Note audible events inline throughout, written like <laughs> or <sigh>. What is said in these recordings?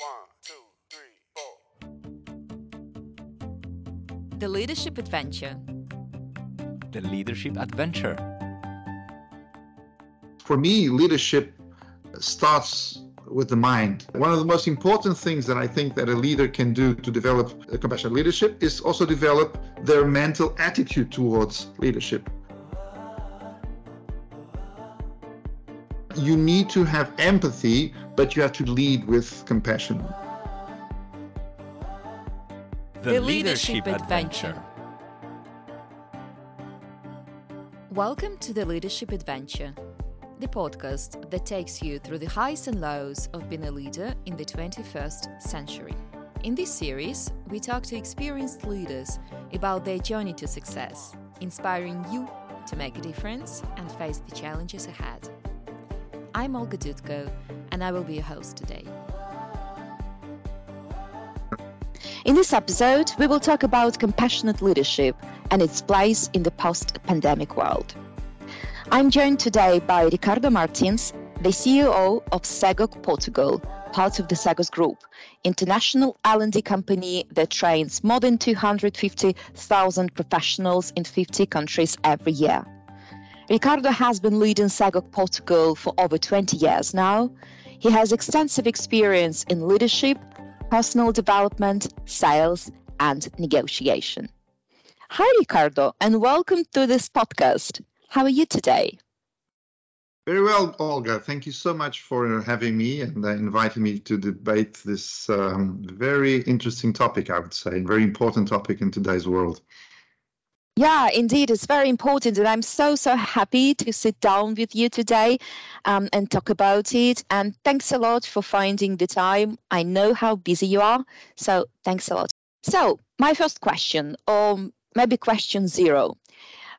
One, two, three, four. The Leadership Adventure. The Leadership Adventure. For me, leadership starts with the mind. One of the most important things that I think that a leader can do to develop compassionate leadership is also develop their mental attitude towards leadership. You need to have empathy, but you have to lead with compassion. The, Leadership, Adventure. Welcome to the Leadership Adventure, the podcast that takes you through the highs and lows of being a leader in the 21st century. In this series, we talk to experienced leaders about their journey to success, inspiring you to make a difference and face the challenges ahead. I'm Olga Dudko, and I will be your host today. In this episode, we will talk about compassionate leadership and its place in the post pandemic world. I'm joined today by Ricardo Martins, the CEO of Cegoc Portugal, part of the Cegos Group, international L&D company that trains more than 250,000 professionals in 50 countries every year. Ricardo has been leading Cegoc Portugal for over 20 years now. He has extensive experience in leadership, personal development, sales, and negotiation. Hi, Ricardo, and welcome to this podcast. How are you today? Very well, Olga. Thank you so much for having me and inviting me to debate this um, very interesting topic, I would say, and very important topic in today's world. Yeah, indeed, it's very important, and I'm so so happy to sit down with you today um, and talk about it. And thanks a lot for finding the time. I know how busy you are, so thanks a lot. So, my first question, or maybe question zero.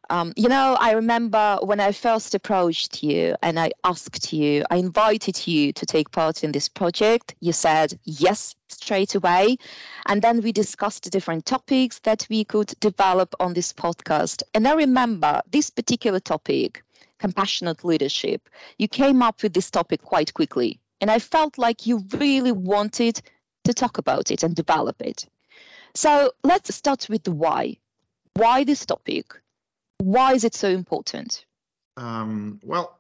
Um, you know, I remember when I first approached you and I asked you, I invited you to take part in this project. You said yes straight away. And then we discussed different topics that we could develop on this podcast. And I remember this particular topic, compassionate leadership, you came up with this topic quite quickly. And I felt like you really wanted to talk about it and develop it. So let's start with the why. Why this topic? Why is it so important? Um, well,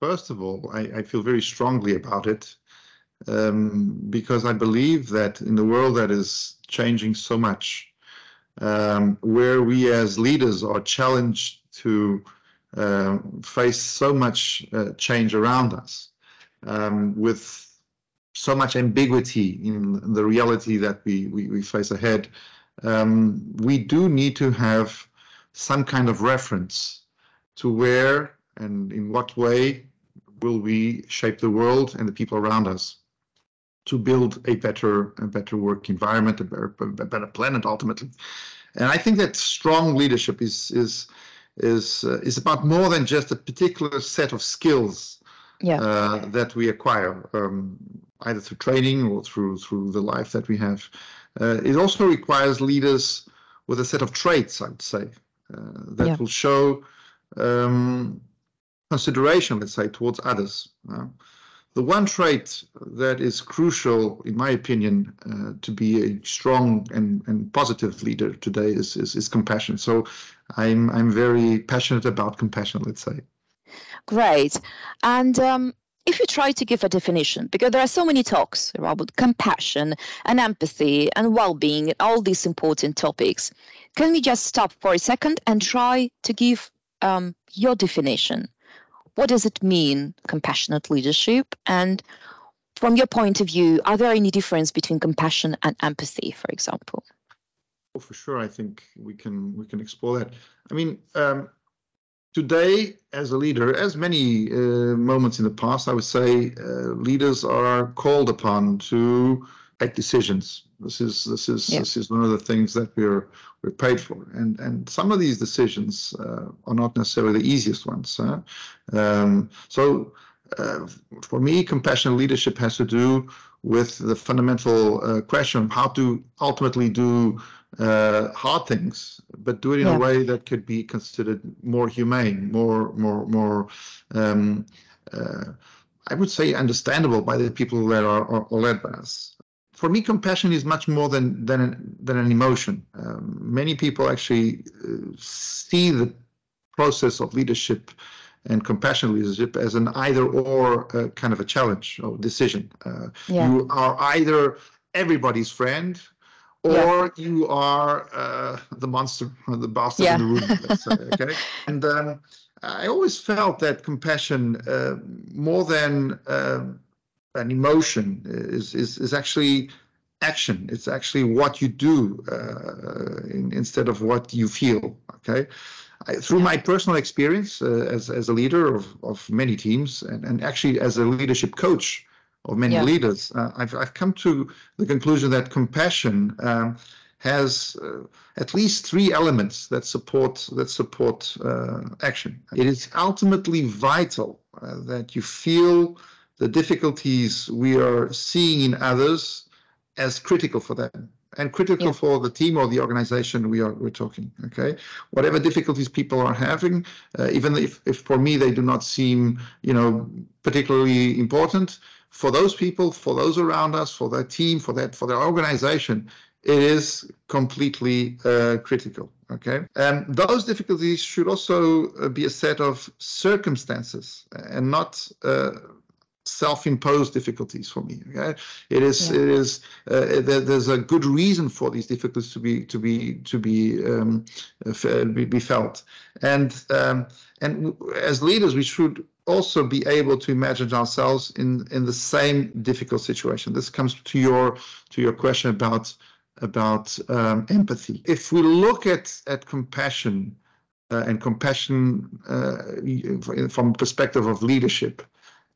first of all, I, I, feel very strongly about it um, because I believe that in the world that is changing so much, um, where we as leaders are challenged to uh, face so much uh, change around us um, with so much ambiguity in the reality that we, we, we face ahead, um, we do need to have some kind of reference to where and in what way will we shape the world and the people around us to build a better a better work environment a better, a better planet ultimately. And i think that strong leadership is is is uh, is about more than just a particular set of skills yeah. uh, that we acquire um, either through training or through through the life that we have. Uh, it also requires leaders with a set of traits i'd say that yeah. will show um, consideration, let's say, towards others. Uh, the one trait that is crucial, in my opinion, uh, to be a strong and, and positive leader today is, is, is compassion. So I'm I'm very passionate about compassion. Let's say. Great, and um, if you try to give a definition, because there are so many talks about compassion and empathy and well-being and all these important topics, can we just stop for a second and try to give um, your definition? What does it mean, compassionate leadership? And from your point of view, are there any difference between compassion and empathy, for example? Oh, for sure. I think we can we can explore that. I mean, um, today, as a leader, as many uh, moments in the past, I would say uh, leaders are called upon to make decisions. This is this is yeah. this is one of the things that we're we're paid for, and and some of these decisions uh, are not necessarily the easiest ones. Huh? Um, so. Uh, for me, compassionate leadership has to do with the fundamental uh, question of how to ultimately do uh, hard things, but do it in yeah. a way that could be considered more humane, more more more um, uh, I would say, understandable by the people that are, are, are led by us. For me, compassion is much more than than an, than an emotion. Um, many people actually uh, see the process of leadership and compassionate leadership as an either or uh, kind of a challenge or decision. Uh, yeah. You are either everybody's friend or yeah. you are uh, the monster, the bastard yeah. in the room. Let's say, okay, <laughs> and um, I always felt that compassion, uh, more than uh, an emotion, is, is is actually action. It's actually what you do uh, in, instead of what you feel. Okay, I, through my personal experience uh, as as a leader of of many teams, and, and actually as a leadership coach of many yeah. leaders, uh, I've I've come to the conclusion that compassion. Um, has uh, at least three elements that support that support uh, action. It is ultimately vital uh, that you feel the difficulties we are seeing in others as critical for them and critical yeah. for the team or the organization we are we're talking okay whatever difficulties people are having uh, even if, if for me they do not seem you know particularly important for those people for those around us for their team for that for their organization it is completely uh, critical. Okay, and those difficulties should also uh, be a set of circumstances and not uh, self-imposed difficulties for me. Okay, it is yeah. it is uh, there, there's a good reason for these difficulties to be to be to be um, be felt, and um, and as leaders we should also be able to imagine ourselves in in the same difficult situation. This comes to your to your question about about um, empathy. If we look at at compassion uh, and compassion uh, from perspective of leadership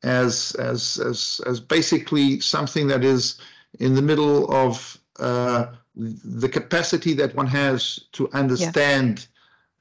as as as as basically something that is in the middle of uh, the capacity that one has to understand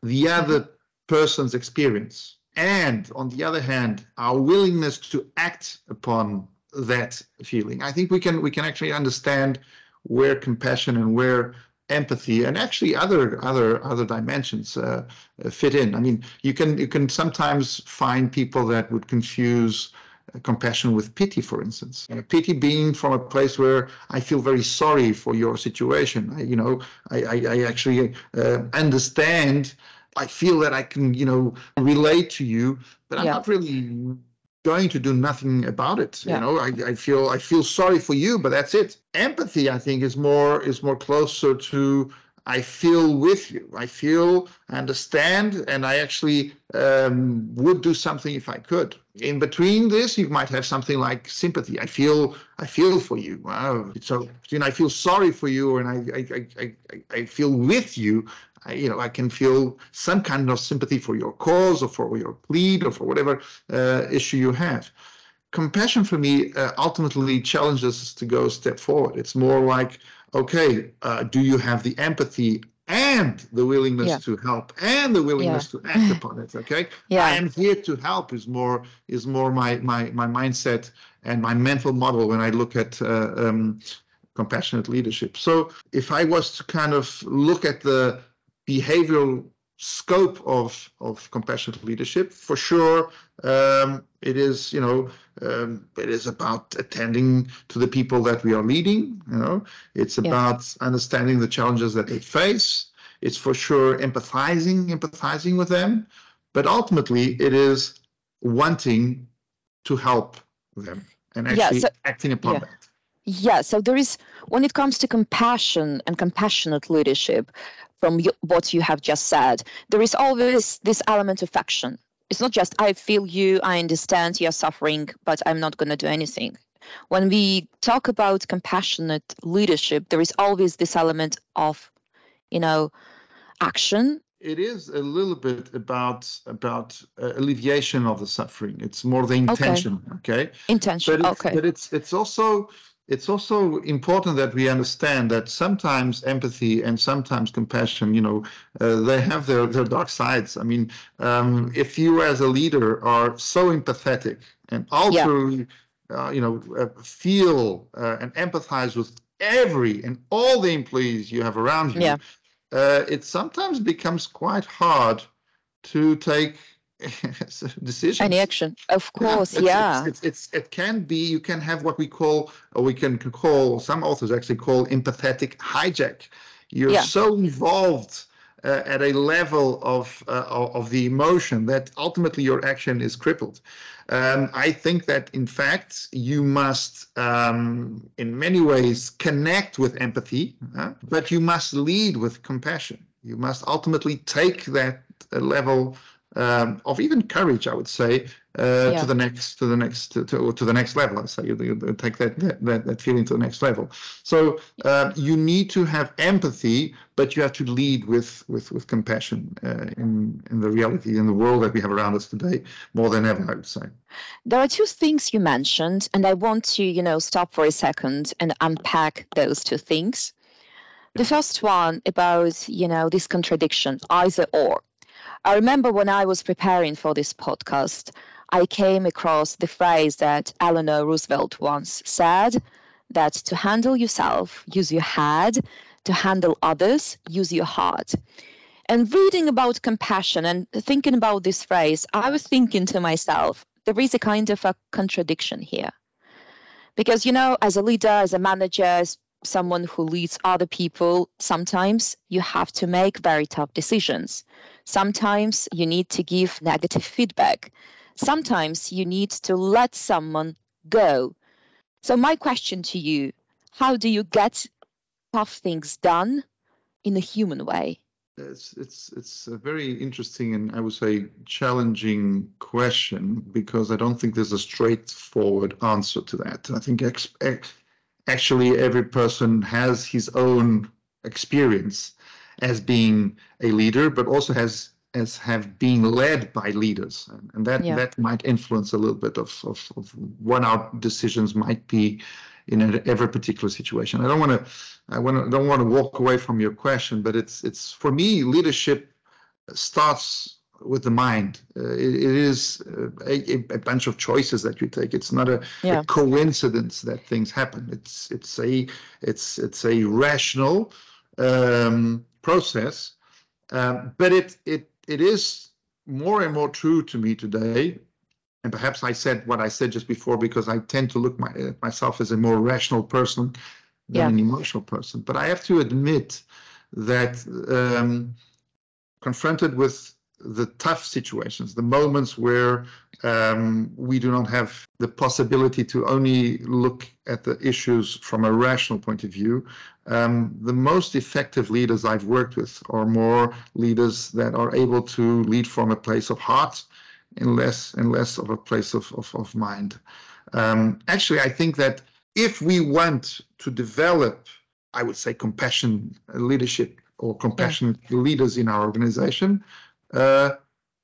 yeah. the other person's experience and on the other hand our willingness to act upon that feeling i think we can we can actually understand where compassion and where empathy and actually other other other dimensions uh, fit in. I mean, you can you can sometimes find people that would confuse uh, compassion with pity, for instance. Uh, pity being from a place where I feel very sorry for your situation. I, you know, I, I, I actually uh, understand. I feel that I can, you know, relate to you, but I'm yeah. not really going to do nothing about it. Yeah. You know, I, I feel I feel sorry for you, but that's it. Empathy, I think, is more is more closer to I feel with you. I feel, understand, and I actually um, would do something if I could. In between this, you might have something like sympathy. I feel, I feel for you. Wow. So, you know, I feel sorry for you, and I, I, I, I, I feel with you. I, you know, I can feel some kind of sympathy for your cause or for your plead or for whatever uh, issue you have. Compassion for me uh, ultimately challenges us to go a step forward. It's more like, okay, uh, do you have the empathy and the willingness yeah. to help and the willingness yeah. to act upon it okay <laughs> yeah. i am here to help is more is more my my my mindset and my mental model when i look at uh, um, compassionate leadership so if i was to kind of look at the behavioral scope of of compassionate leadership for sure um, it is you know um, it is about attending to the people that we are leading you know it's about yeah. understanding the challenges that they face it's for sure empathizing empathizing with them but ultimately it is wanting to help them and actually yeah, so, acting upon yeah. that yeah so there is when it comes to compassion and compassionate leadership from what you have just said, there is always this element of action. It's not just, I feel you, I understand you're suffering, but I'm not going to do anything. When we talk about compassionate leadership, there is always this element of, you know, action it is a little bit about about uh, alleviation of the suffering it's more the intention okay, okay? intention but okay but it's it's also it's also important that we understand that sometimes empathy and sometimes compassion, you know, uh, they have their, their dark sides. I mean, um, if you as a leader are so empathetic and also, yeah. uh, you know, uh, feel uh, and empathize with every and all the employees you have around you, yeah. Uh, it sometimes becomes quite hard to take <laughs> decisions. Any action, of course, it's, yeah. It's, it's, it's, it can be, you can have what we call, or we can call, some authors actually call empathetic hijack. You're Yeah. so involved uh, at a level of, uh, of of the emotion that ultimately your action is crippled. Um, I think that in fact you must, um, in many ways, connect with empathy, uh, but you must lead with compassion. You must ultimately take that uh, level um, of even courage, I would say, uh, Yeah. to the next, to the next, to, to, to the next level. I say you, you take that, that that feeling to the next level. So uh, you need to have empathy, but you have to lead with with with compassion uh, in in the reality in the world that we have around us today more than ever. I would say. There are two things you mentioned, and I want to, you know, stop for a second and unpack those two things. The first one about, you know, this contradiction, either or. I remember when I was preparing for this podcast, I came across the phrase that Eleanor Roosevelt once said that to handle yourself, use your head, to handle others, use your heart. And reading about compassion and thinking about this phrase, I was thinking to myself, there is a kind of a contradiction here. Because, you know, as a leader, as a manager, as someone who leads other people, sometimes you have to make very tough decisions. Sometimes you need to give negative feedback. Sometimes you need to let someone go. So, my question to you how do you get tough things done in a human way? It's it's it's a very interesting and I would say challenging question because I don't think there's a straightforward answer to that. I think ex- ex- actually every person has his own experience as being a leader, but also has as have been led by leaders, and, and that Yeah. that might influence a little bit of, of of what our decisions might be in a- every particular situation. I don't want to I want don't want to walk away from your question, but it's it's for me leadership starts with the mind. Uh, it, it is uh, a, a- a bunch of choices that you take. It's not a, Yeah. a coincidence that things happen. It's it's a it's it's a rational um, process, um, but it it it is more and more true to me today. And perhaps I said what I said just before because I tend to look my, at myself as a more rational person than Yeah. an emotional person. But I have to admit that um, confronted with the tough situations, the moments where um, we do not have the possibility to only look at the issues from a rational point of view, um, the most effective leaders I've worked with are more leaders that are able to lead from a place of heart and less and less of a place of, of, of mind. Um, actually, I think that if we want to develop, I would say, compassion leadership or compassionate leaders in our organization, uh,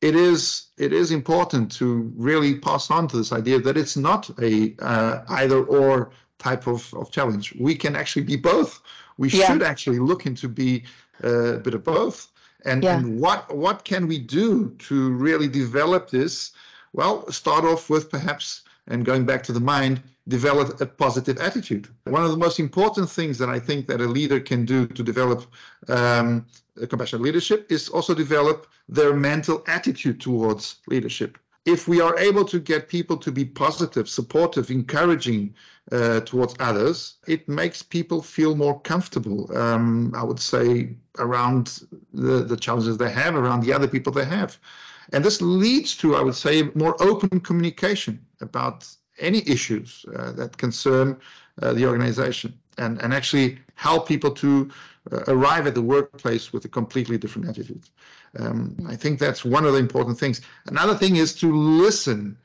it is it is important to really pass on to this idea that it's not a uh, either or type of, of challenge. We can actually be both. We Yeah. should actually look into be uh, a bit of both. And, Yeah. and what what can we do to really develop this? Well, start off with perhaps, and going back to the mind, develop a positive attitude. One of the most important things that I think that a leader can do to develop um, compassionate leadership is also develop their mental attitude towards leadership. If we are able to get people to be positive, supportive, encouraging uh, towards others, it makes people feel more comfortable. Um, I would say around the, the challenges they have, around the other people they have. And this leads to, I would say, more open communication about any issues uh, that concern uh, the organization and, and actually help people to uh, arrive at the workplace with a completely different attitude. Um, I think that's one of the important things. Another thing is to listen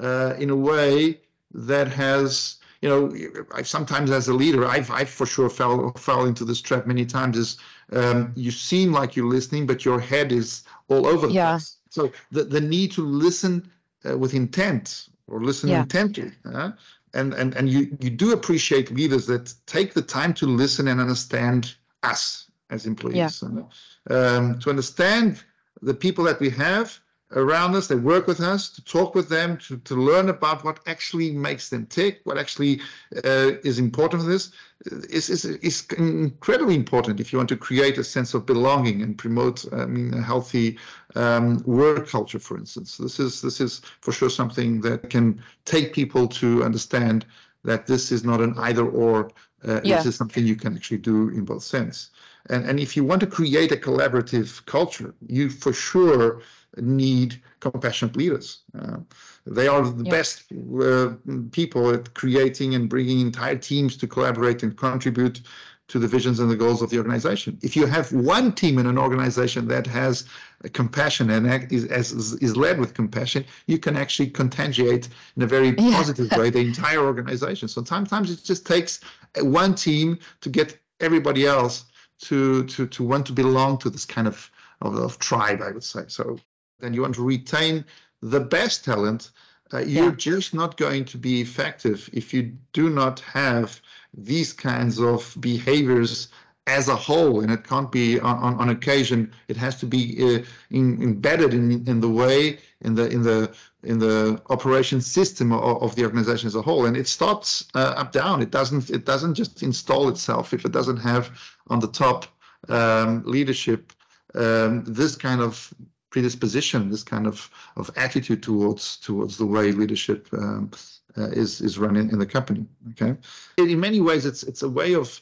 uh, in a way that has, you know, I sometimes as a leader, I've, I've for sure fell fell into this trap many times. Is um, you seem like you're listening, but your head is all over the Yeah. place. So the the need to listen uh, with intent or listen Yeah. intently. Uh, and, and, and you, you do appreciate leaders that take the time to listen and understand us as employees. And, um, to understand the people that we have around us, they work with us to talk with them, to, to learn about what actually makes them tick, what actually uh, is important for this, is, is, is incredibly important if you want to create a sense of belonging and promote I mean, a healthy um, work culture, for instance. This is, this is for sure something that can take people to understand that this is not an either or, uh, Yeah. this is something you can actually do in both sense. And, and if you want to create a collaborative culture, you for sure need compassionate leaders. Uh, they are the Yeah. best uh, people at creating and bringing entire teams to collaborate and contribute to the visions and the goals of the organization. If you have one team in an organization that has compassion and act, is, is, is led with compassion, you can actually contagiate in a very Yeah. positive way the entire organization. So sometimes it just takes one team to get everybody else to to to want to belong to this kind of of, of tribe, I would say. So then you want to retain the best talent. Uh, you're just not going to be effective if you do not have these kinds of behaviors as a whole, and it can't be on, on, on occasion. It has to be uh, in, embedded in, in the way in the in the in the operation system of, of the organization as a whole, and it starts uh, up down. It doesn't it doesn't just install itself if it doesn't have on the top um, leadership um, this kind of predisposition, this kind of, of attitude towards towards the way leadership um, uh, is is run in, in the company. Okay, in many ways, it's it's a way of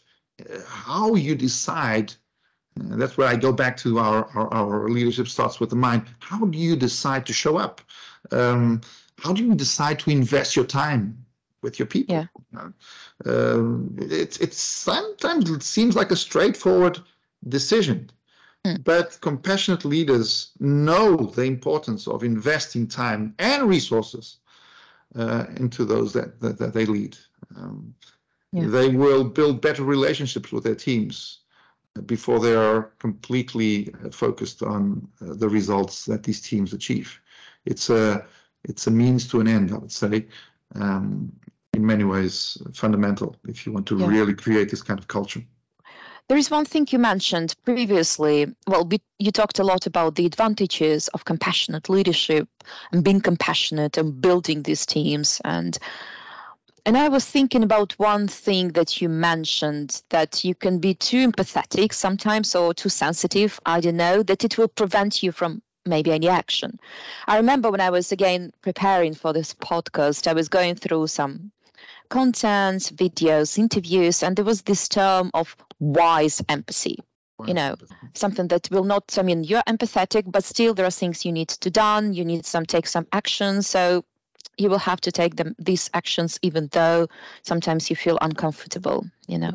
how you decide. Uh, that's where I go back to our, our our leadership starts with the mind. How do you decide to show up? Um, how do you decide to invest your time with your people? Yeah. You know? Um, it's it's sometimes it seems like a straightforward decision. Hmm. But compassionate leaders know the importance of investing time and resources uh, into those that, that, that they lead. Um, Yeah. They will build better relationships with their teams before they are completely uh, focused on uh, the results that these teams achieve. It's a it's a means to an end, I would say. Um, in many ways, fundamental if you want to Yeah. really create this kind of culture. There is one thing you mentioned previously. Well, we, you talked a lot about the advantages of compassionate leadership and being compassionate and building these teams. And and I was thinking about one thing that you mentioned that you can be too empathetic sometimes or too sensitive. I don't know that it will prevent you from maybe any action. I remember when I was again preparing for this podcast, I was going through some content, videos, interviews, and there was this term of wise empathy. You know, something that will not. I mean, you're empathetic, but still there are things you need to done. You need some take some action. So you will have to take them these actions, even though sometimes you feel uncomfortable. You know.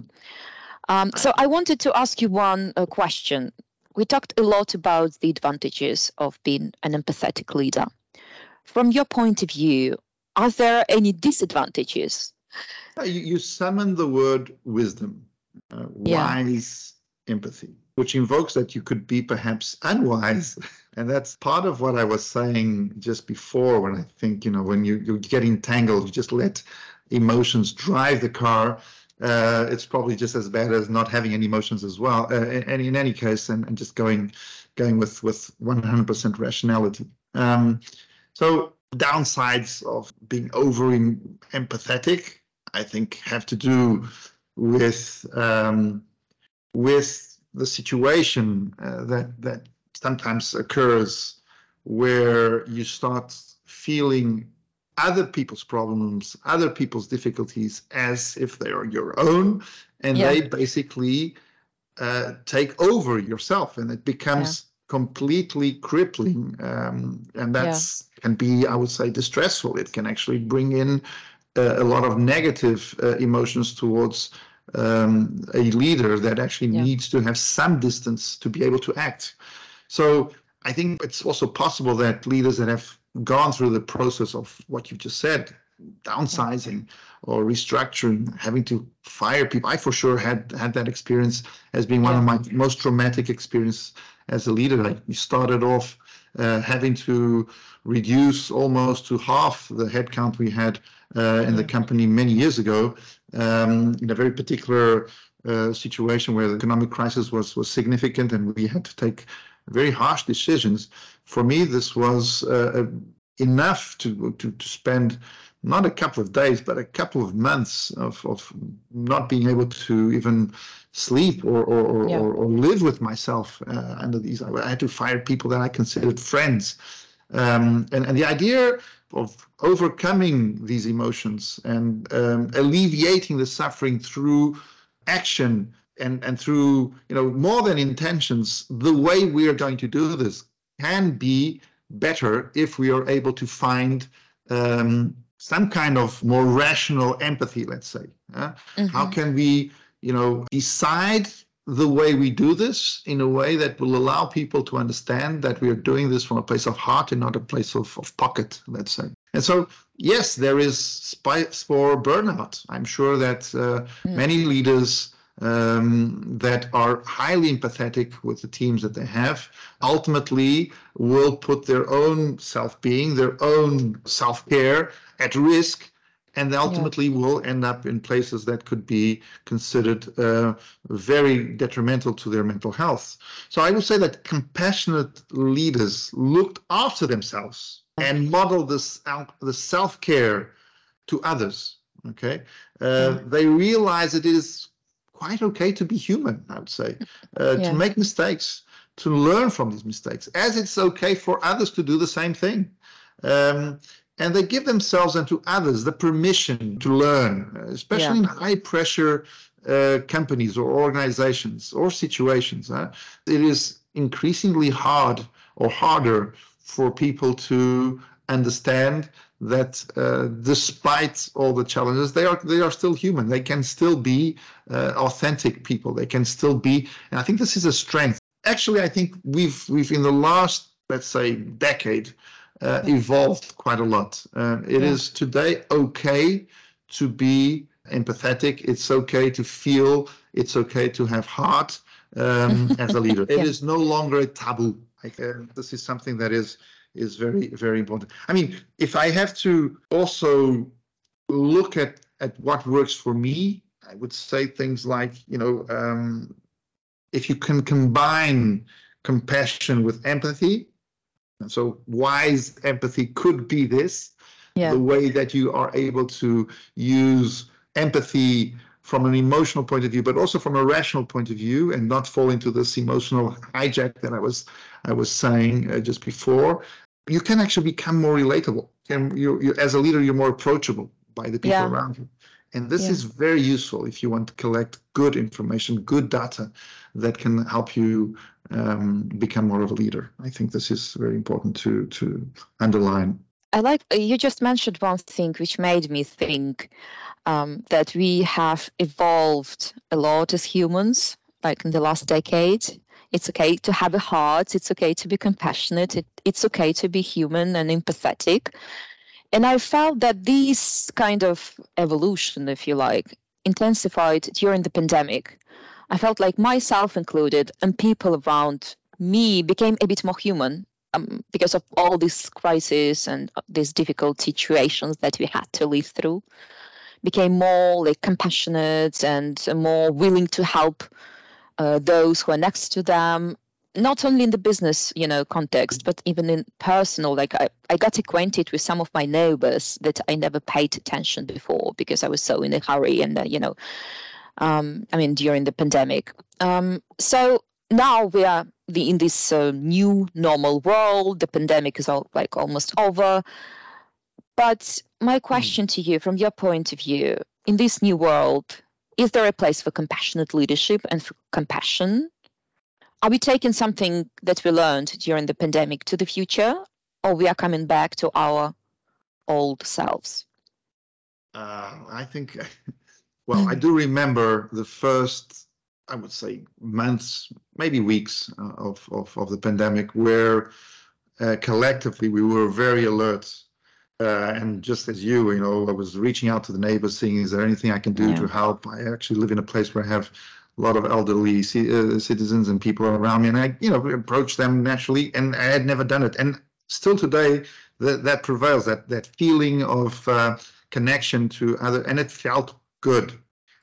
Um, so I wanted to ask you one uh, question. We talked a lot about the advantages of being an empathetic leader. From your point of view, are there any disadvantages? Uh, You, you summon the word wisdom, uh, Yeah. wise empathy, which invokes that you could be perhaps unwise. <laughs> And that's part of what I was saying just before when I think, you know, when you, you get entangled, you just let emotions drive the car. Uh, it's probably just as bad as not having any emotions as well. Uh, and in any case, and, and just going going with, with 100% rationality. Um, so downsides of being over empathetic, I think, have to do with um, with the situation uh, that that sometimes occurs where you start feeling other people's problems, other people's difficulties as if they are your own, and Yeah. they basically uh, take over yourself, and it becomes completely crippling. Um, and that's can be, I would say, distressful. It can actually bring in uh, a lot of negative uh, emotions towards um, a leader that actually Yeah. needs to have some distance to be able to act. So I think it's also possible that leaders that have gone through the process of what you've just said, downsizing or restructuring, having to fire people. I for sure had had that experience as being one of my most traumatic experience as a leader. Like we started off uh, having to reduce almost to half the headcount we had uh, in the company many years ago um, in a very particular uh, situation where the economic crisis was was significant and we had to take very harsh decisions. For me, this was uh, enough to, to, to spend not a couple of days, but a couple of months of, of not being able to even sleep or or, yeah. or, or, live with myself uh, under these. I had to fire people that I considered friends, um, and and the idea of overcoming these emotions and um, alleviating the suffering through action and and through you know more than intentions. The way we are going to do this can be better if we are able to find. Um, some kind of more rational empathy, let's say. Uh, mm-hmm. How can we you know, decide the way we do this in a way that will allow people to understand that we are doing this from a place of heart and not a place of, of pocket, let's say. And so, yes, there is space for burnout. I'm sure that uh, mm. many leaders um, that are highly empathetic with the teams that they have ultimately will put their own self being, their own self care at risk and ultimately yeah. will end up in places that could be considered uh, very detrimental to their mental health. So I would say that compassionate leaders looked after themselves and modeled this the self care to others. Okay, uh, mm. they realize it is quite okay to be human. I would say uh, yeah. to make mistakes, to learn from these mistakes, as it's okay for others to do the same thing. Um, and they give themselves and to others the permission to learn, especially yeah. in high pressure uh, companies or organizations or situations. Huh? It is increasingly hard or harder for people to understand that uh, despite all the challenges, they are they are still human. They can still be uh, authentic people. They can still be, and I think this is a strength. Actually, I think we've we've in the last let's say decade uh, evolved quite a lot. Uh, it yeah. is today okay to be empathetic. It's okay to feel. It's okay to have heart um, <laughs> as a leader. yeah. It is no longer a taboo. Like, uh, this is something that is is very very important. I mean, if I have to also look at at what works for me, I would say things like you know um, if you can combine compassion with empathy so wise empathy could be this, yeah. the way that you are able to use empathy from an emotional point of view, but also from a rational point of view, and not fall into this emotional hijack that I was I was saying uh, just before. You can actually become more relatable. And you, you, as a leader, you're more approachable by the people yeah. around you. And this yeah. is very useful if you want to collect good information, good data that can help you um, become more of a leader. I think this is very important to to underline. I like you just mentioned one thing which made me think um, that we have evolved a lot as humans, like in the last decade. It's okay to have a heart. It's okay to be compassionate. It, it's okay to be human and empathetic. And I felt that this kind of evolution, if you like, intensified during the pandemic. I felt like myself included and people around me became a bit more human um, because of all these crises and these difficult situations that we had to live through. Became more like compassionate and more willing to help uh, those who are next to them not only in the business you know context but even in personal like I, I got acquainted with some of my neighbors that i never paid attention before because i was so in a hurry and uh, you know um, i mean during the pandemic um, so now we are the, in this uh, new normal world the pandemic is all like almost over but my hmm. question to you from your point of view in this new world is there a place for compassionate leadership and for compassion are we taking something that we learned during the pandemic to the future, or we are coming back to our old selves? Uh, I think, well, I do remember the first, I would say, months, maybe weeks uh, of, of, of the pandemic where uh, collectively we were very alert. Uh, and just as you, you know, I was reaching out to the neighbors, seeing is there anything I can do yeah. to help. I actually live in a place where I have a lot of elderly c- uh, citizens and people around me, and I, you know, approached them naturally. And I had never done it, and still today, that that prevails. That that feeling of uh, connection to other, and it felt good.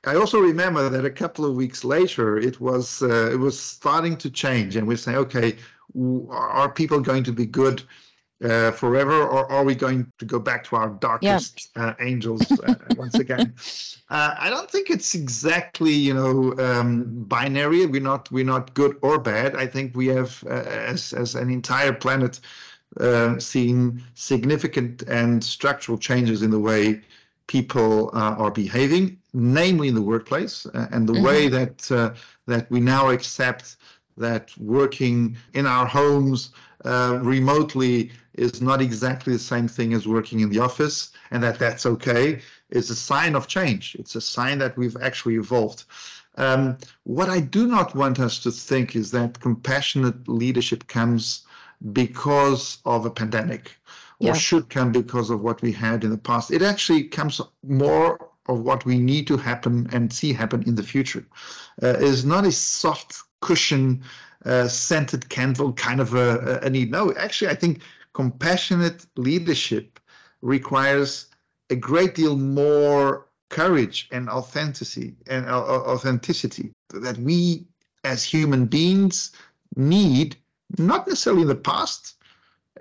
I also remember that a couple of weeks later, it was uh, it was starting to change, and we're saying, okay, are people going to be good uh, forever, or are we going to go back to our darkest yeah. uh, angels uh, <laughs> once again? Uh, I don't think it's exactly you know um, binary. We're not we're not good or bad. I think we have uh, as as an entire planet uh, seen significant and structural changes in the way people are behaving, namely in the workplace, and the mm-hmm. way that that we now accept that working in our homes uh, remotely is not exactly the same thing as working in the office, and that that's okay, is a sign of change. It's a sign that we've actually evolved. Um, what I do not want us to think is that compassionate leadership comes because of a pandemic or yeah. should come because of what we had in the past. It actually comes more of what we need to happen and see happen in the future. Uh, is not a soft cushion uh, scented candle kind of a, a need. No, actually, I think compassionate leadership requires a great deal more courage and authenticity and uh, authenticity that we as human beings need not necessarily in the past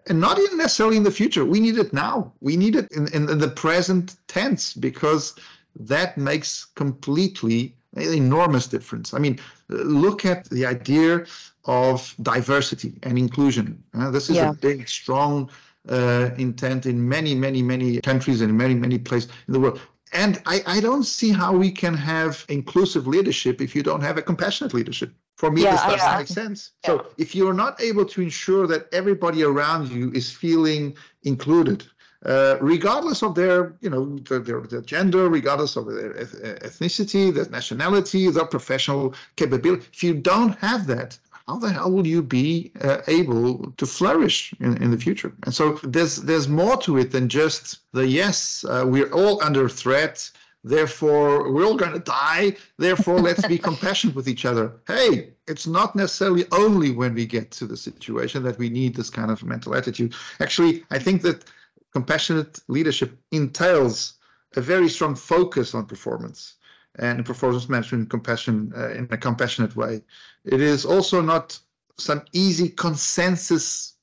and not even necessarily in the future we need it now we need it in, in, the present tense because that makes completely an enormous difference i mean look at the idea of diversity and inclusion. Uh, this is yeah. a big, strong uh, intent in many, many, many countries and many, many places in the world. And I, I don't see how we can have inclusive leadership if you don't have a compassionate leadership. For me, yeah, this doesn't yeah. make sense. Yeah. So if you're not able to ensure that everybody around you is feeling included, uh, regardless of their, you know, their, their, their, gender, regardless of their ethnicity, their nationality, their professional capability. If you don't have that, how the hell will you be uh, able to flourish in, in the future? And so there's there's more to it than just the yes, uh, we're all under threat. Therefore, we're all going to die. Therefore, let's be <laughs> compassionate with each other. Hey, it's not necessarily only when we get to the situation that we need this kind of mental attitude. Actually, I think that compassionate leadership entails a very strong focus on performance and performance management compassion uh, in a compassionate way. It is also not some easy consensus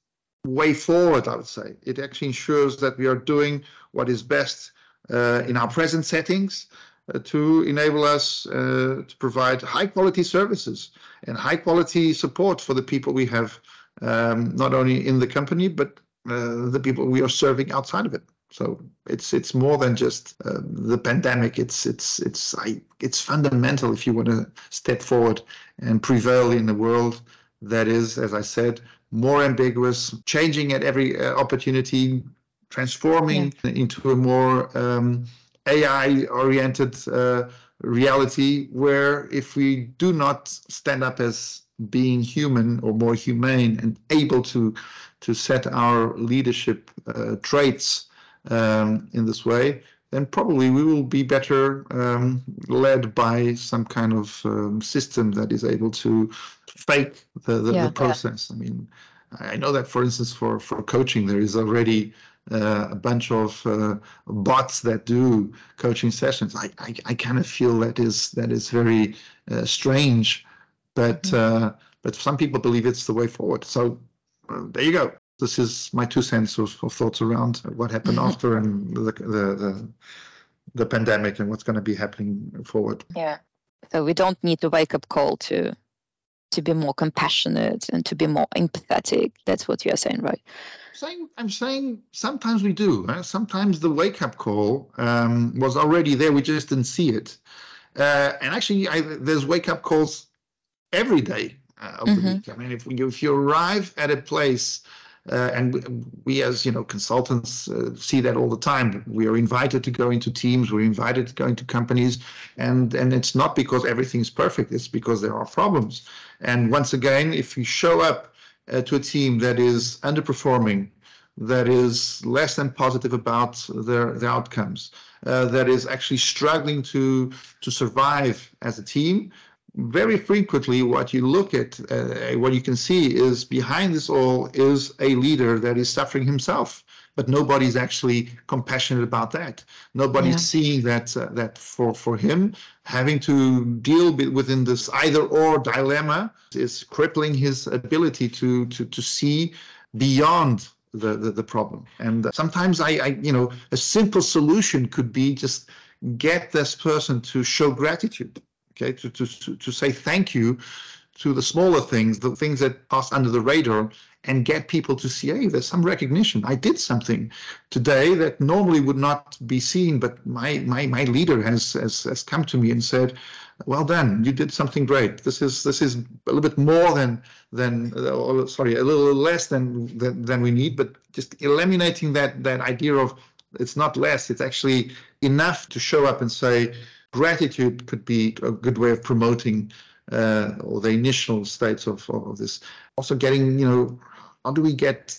way forward, I would say. It actually ensures that we are doing what is best in our present settings uh, to enable us uh, to provide high quality services and high quality support for the people we have, um, not only in the company, but uh, the people we are serving outside of it. So it's more than just uh, the pandemic. It's it's it's I, it's fundamental if you want to step forward and prevail in a world that is, as I said, more ambiguous, changing at every uh, opportunity, transforming yeah. into a more um, AI-oriented uh, reality. Where if we do not stand up as being human or more humane and able to to set our leadership uh, traits um, in this way, then probably we will be better um, led by some kind of um, system that is able to fake the, the, yeah, the process. Yeah. I mean, I know that, for instance, for, for coaching, there is already uh, a bunch of uh, bots that do coaching sessions. I, I, I kind of feel that is that is very uh, strange, but mm-hmm. Uh, but some people believe it's the way forward. So uh, there you go this is my two cents of, of thoughts around what happened mm-hmm. after and the, the, the the pandemic and what's going to be happening forward. Yeah. So we don't need to wake up call to to be more compassionate and to be more empathetic. That's what you're saying, right? I'm saying, I'm saying sometimes we do. Right? Sometimes the wake up call um, was already there. We just didn't see it. Uh, and actually, I, there's wake up calls every day uh, of mm-hmm. the week. I mean, if you, if you arrive at a place uh, and we, as you know, consultants uh, see that all the time. We are invited to go into teams. We're invited to go into companies, and and it's not because everything is perfect. It's because there are problems. And once again, if you show up uh, to a team that is underperforming, that is less than positive about their their outcomes, uh, that is actually struggling to to survive as a team, very frequently what you look at uh, what you can see is behind this all is a leader that is suffering himself but nobody's actually compassionate about that. Nobody's Yeah. seeing that uh, that for for him having to deal within this either or dilemma is crippling his ability to to to see beyond the, the, the problem. And sometimes I, I, you know, a simple solution could be just get this person to show gratitude, okay, to, to, to, say thank you to the smaller things, the things that pass under the radar, and get people to see, hey, there's some recognition. I did something today that normally would not be seen, but my my my leader has has, has come to me and said, well done, you did something great. This is this is a little bit more than than uh, or, sorry, a little less than, than than we need, but just eliminating that that idea of it's not less, it's actually enough to show up and say gratitude could be a good way of promoting uh, or the initial states of, of this. Also getting, you know, how do we get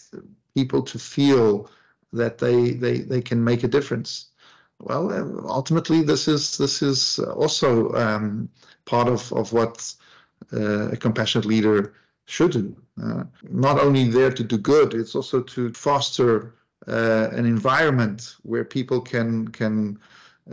people to feel that they they, they can make a difference? Well, uh, ultimately, this is this is also um, part of of what uh, a compassionate leader should do. Uh, not only there to do good, it's also to foster uh, an environment where people can can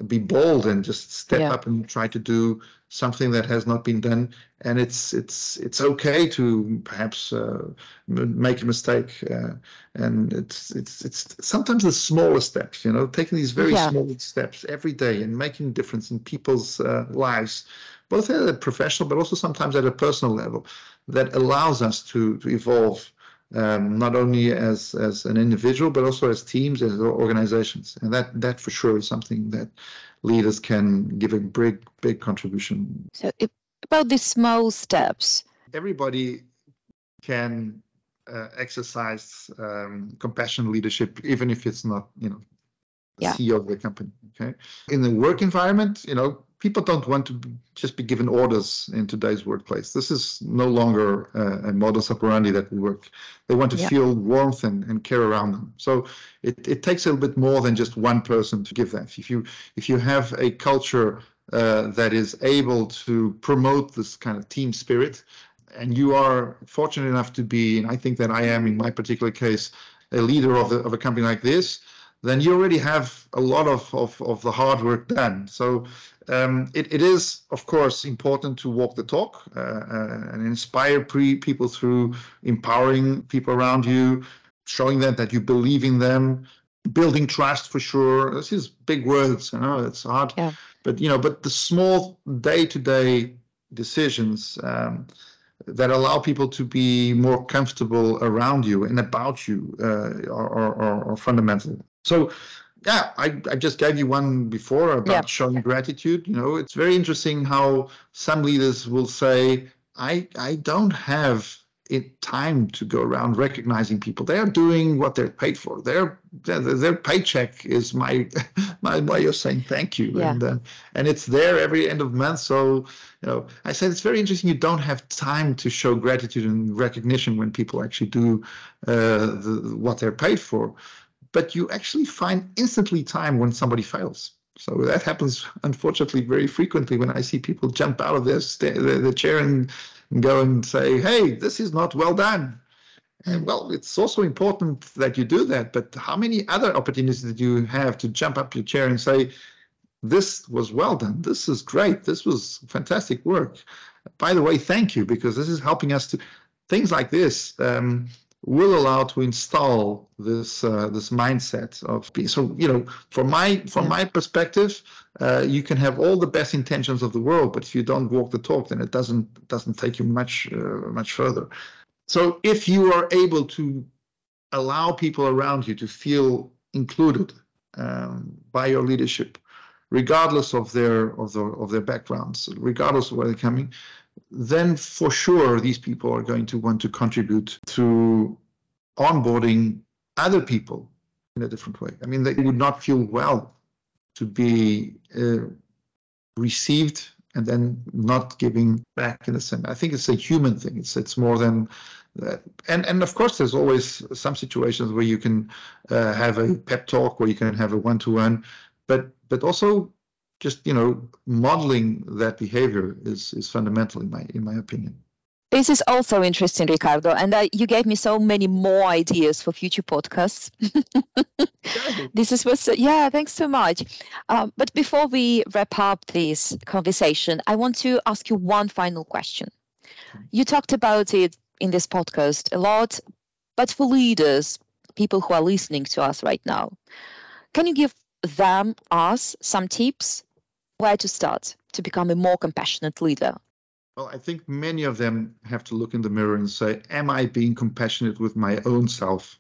be bold and just step Yeah. up and try to do something that has not been done. And it's it's it's okay to perhaps uh, make a mistake. Uh, and it's it's it's sometimes the smallest steps. You know, taking these very Yeah. small steps every day and making a difference in people's uh, lives, both at a professional but also sometimes at a personal level, that allows us to to evolve um, not only as as an individual but also as teams as organizations and that that for sure is something that leaders can give a big big contribution So about these small steps. everybody can uh, exercise um, compassionate leadership even if it's not you know the Yeah. CEO of the company okay in the work environment you know people don't want to just be given orders in today's workplace this is no longer uh, a modus operandi that will work they want to Yeah. feel warmth and, and care around them so it, it takes a little bit more than just one person to give that if you if you have a culture uh, that is able to promote this kind of team spirit and you are fortunate enough to be, and I think that I am in my particular case, a leader of, the, of a company like this, then you already have a lot of, of, of the hard work done. So um, it, it is, of course, important to walk the talk uh, uh, and inspire pre- people through empowering people around you, showing them that you believe in them, building trust for sure. This is big words, you know, it's hard. Yeah. But, you know, but the small day to day decisions, um, that allow people to be more comfortable around you and about you uh, are, are, are fundamental. So, yeah, I, I just gave you one before about Yeah. showing gratitude. You know, it's very interesting how some leaders will say, I, I don't have it time to go around recognizing people. They are doing what they're paid for. Their their, their paycheck is my <laughs> my way of saying thank you, Yeah. and uh, and it's there every end of month. So you know, I said it's very interesting. You don't have time to show gratitude and recognition when people actually do uh, the, what they're paid for, but you actually find instantly time when somebody fails. So that happens, unfortunately, very frequently when I see people jump out of their the chair and, and go and say, "Hey, this is not well done." And well, it's also important that you do that. But how many other opportunities did you have to jump up your chair and say, this was well done. This is great. This was fantastic work. By the way, thank you because this is helping us to things like this um, will allow to install this uh, this mindset of being so you know from my from my perspective uh, you can have all the best intentions of the world but if you don't walk the talk then it doesn't doesn't take you much uh, much further. So if you are able to allow people around you to feel included um, by your leadership regardless of their of their of their backgrounds regardless of where they're coming then for sure these people are going to want to contribute to onboarding other people in a different way. I mean, they would not feel well to be uh, received and then not giving back in the same. I think it's a human thing. It's it's more than that. And and of course, there's always some situations where you can uh, have a pep talk, where you can have a one-to-one, but but also just you know modeling that behavior is is fundamental in my in my opinion This is also interesting, Ricardo, and uh, you gave me so many more ideas for future podcasts. <laughs> this is what's yeah. Thanks so much. Um, but before we wrap up this conversation, I want to ask you one final question. You talked about it in this podcast a lot, but for leaders, people who are listening to us right now, can you give them, us, some tips where to start to become a more compassionate leader? Well, I think many of them have to look in the mirror and say, Am I being compassionate with my own self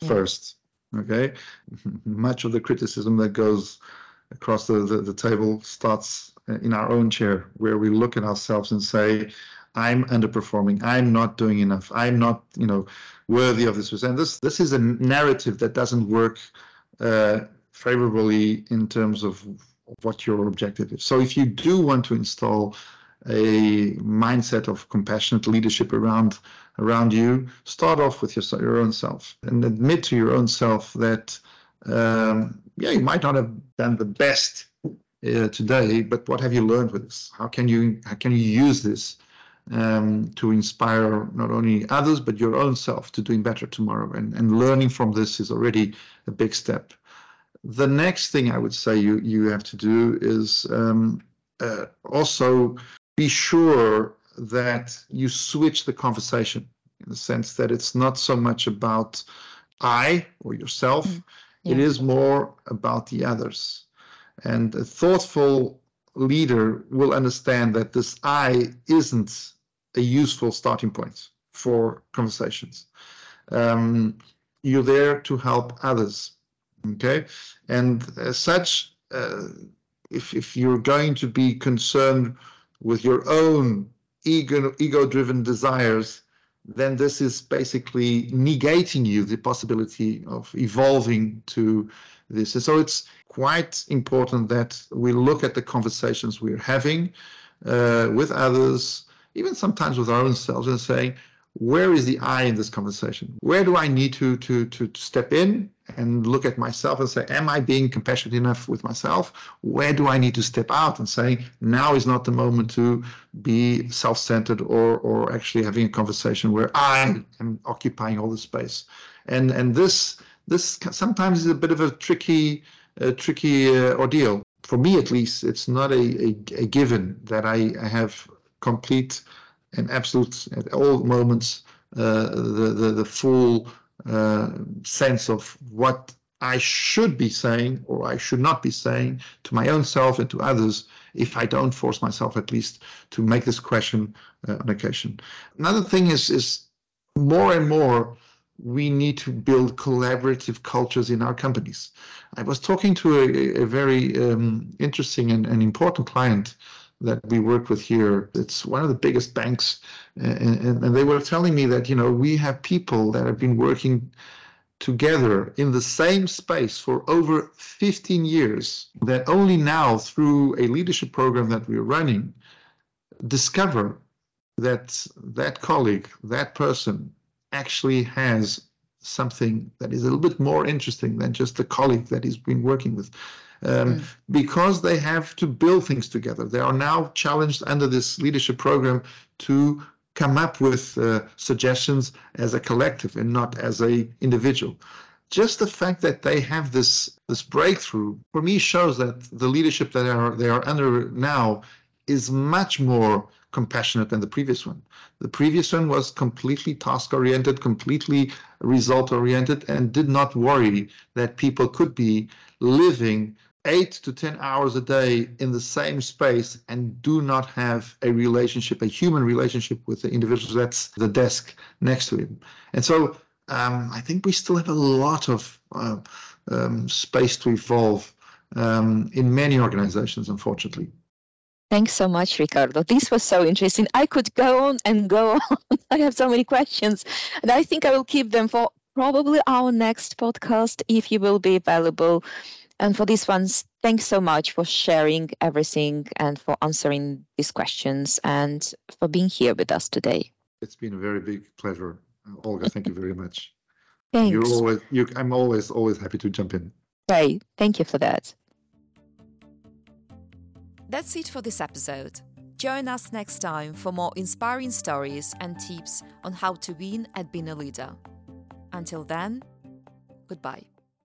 yeah. first? Okay. <laughs> Much of the criticism that goes across the, the, the table starts in our own chair, where we look at ourselves and say, I'm underperforming. I'm not doing enough. I'm not, you know, worthy of this. And this this is a narrative that doesn't work uh, favorably in terms of what your objective is. So if you do want to install a mindset of compassionate leadership around around you, start off with your your own self and admit to your own self that um, yeah, you might not have done the best uh, today, but what have you learned with this? How can you how can you use this um, to inspire not only others but your own self to doing better tomorrow. And, and learning from this is already a big step. The next thing I would say you you have to do is um, uh, also be sure that you switch the conversation in the sense that it's not so much about I or yourself. Mm, yeah. It is more about the others. And a thoughtful leader will understand that this I isn't a useful starting point for conversations. Um, you're there to help others, okay? And as such, uh, if, if you're going to be concerned with your own ego, ego-driven desires, then this is basically negating you the possibility of evolving to this. And so it's quite important that we look at the conversations we're having uh, with others, even sometimes with our own selves, and saying, where is the I in this conversation? Where do I need to to to step in and look at myself and say, am I being compassionate enough with myself? Where do I need to step out and say, now is not the moment to be self-centered or or actually having a conversation where I am occupying all the space. And and this this sometimes is a bit of a tricky tricky uh, ordeal. For me, at least, it's not a, a, a given that I, I have complete and absolute at all moments uh, the, the, the full uh, sense of what I should be saying or I should not be saying to my own self and to others if I don't force myself at least to make this question uh, on occasion. Another thing is is more and more we need to build collaborative cultures in our companies. I was talking to a, a very um, interesting and, and important client that we work with here. It's one of the biggest banks, and, and, they were telling me that you know we have people that have been working together in the same space for over 15 years that only now through a leadership program that we're running discover that that colleague that person actually has something that is a little bit more interesting than just the colleague that he's been working with um, mm. because they have to build things together. They are now challenged under this leadership program to come up with uh, suggestions as a collective and not as a individual. Just the fact that they have this this breakthrough for me shows that the leadership that are they are under now is much more compassionate than the previous one. The previous one was completely task oriented, completely result oriented, and did not worry that people could be living eight to 10 hours a day in the same space and do not have a relationship, a human relationship with the individual that's the desk next to him. And so um, I think we still have a lot of uh, um, space to evolve um, in many organizations, unfortunately. Thanks so much, Ricardo. This was so interesting. I could go on and go <laughs> on. I have so many questions, and I think I will keep them for probably our next podcast if you will be available and for these ones, thanks so much for sharing everything and for answering these questions and for being here with us today. It's been a very big pleasure. Uh, Olga, thank you very much. Thanks. You're always, you, I'm always, always happy to jump in. Great. Thank you for that. That's it for this episode. Join us next time for more inspiring stories and tips on how to win at being a leader. Until then, goodbye.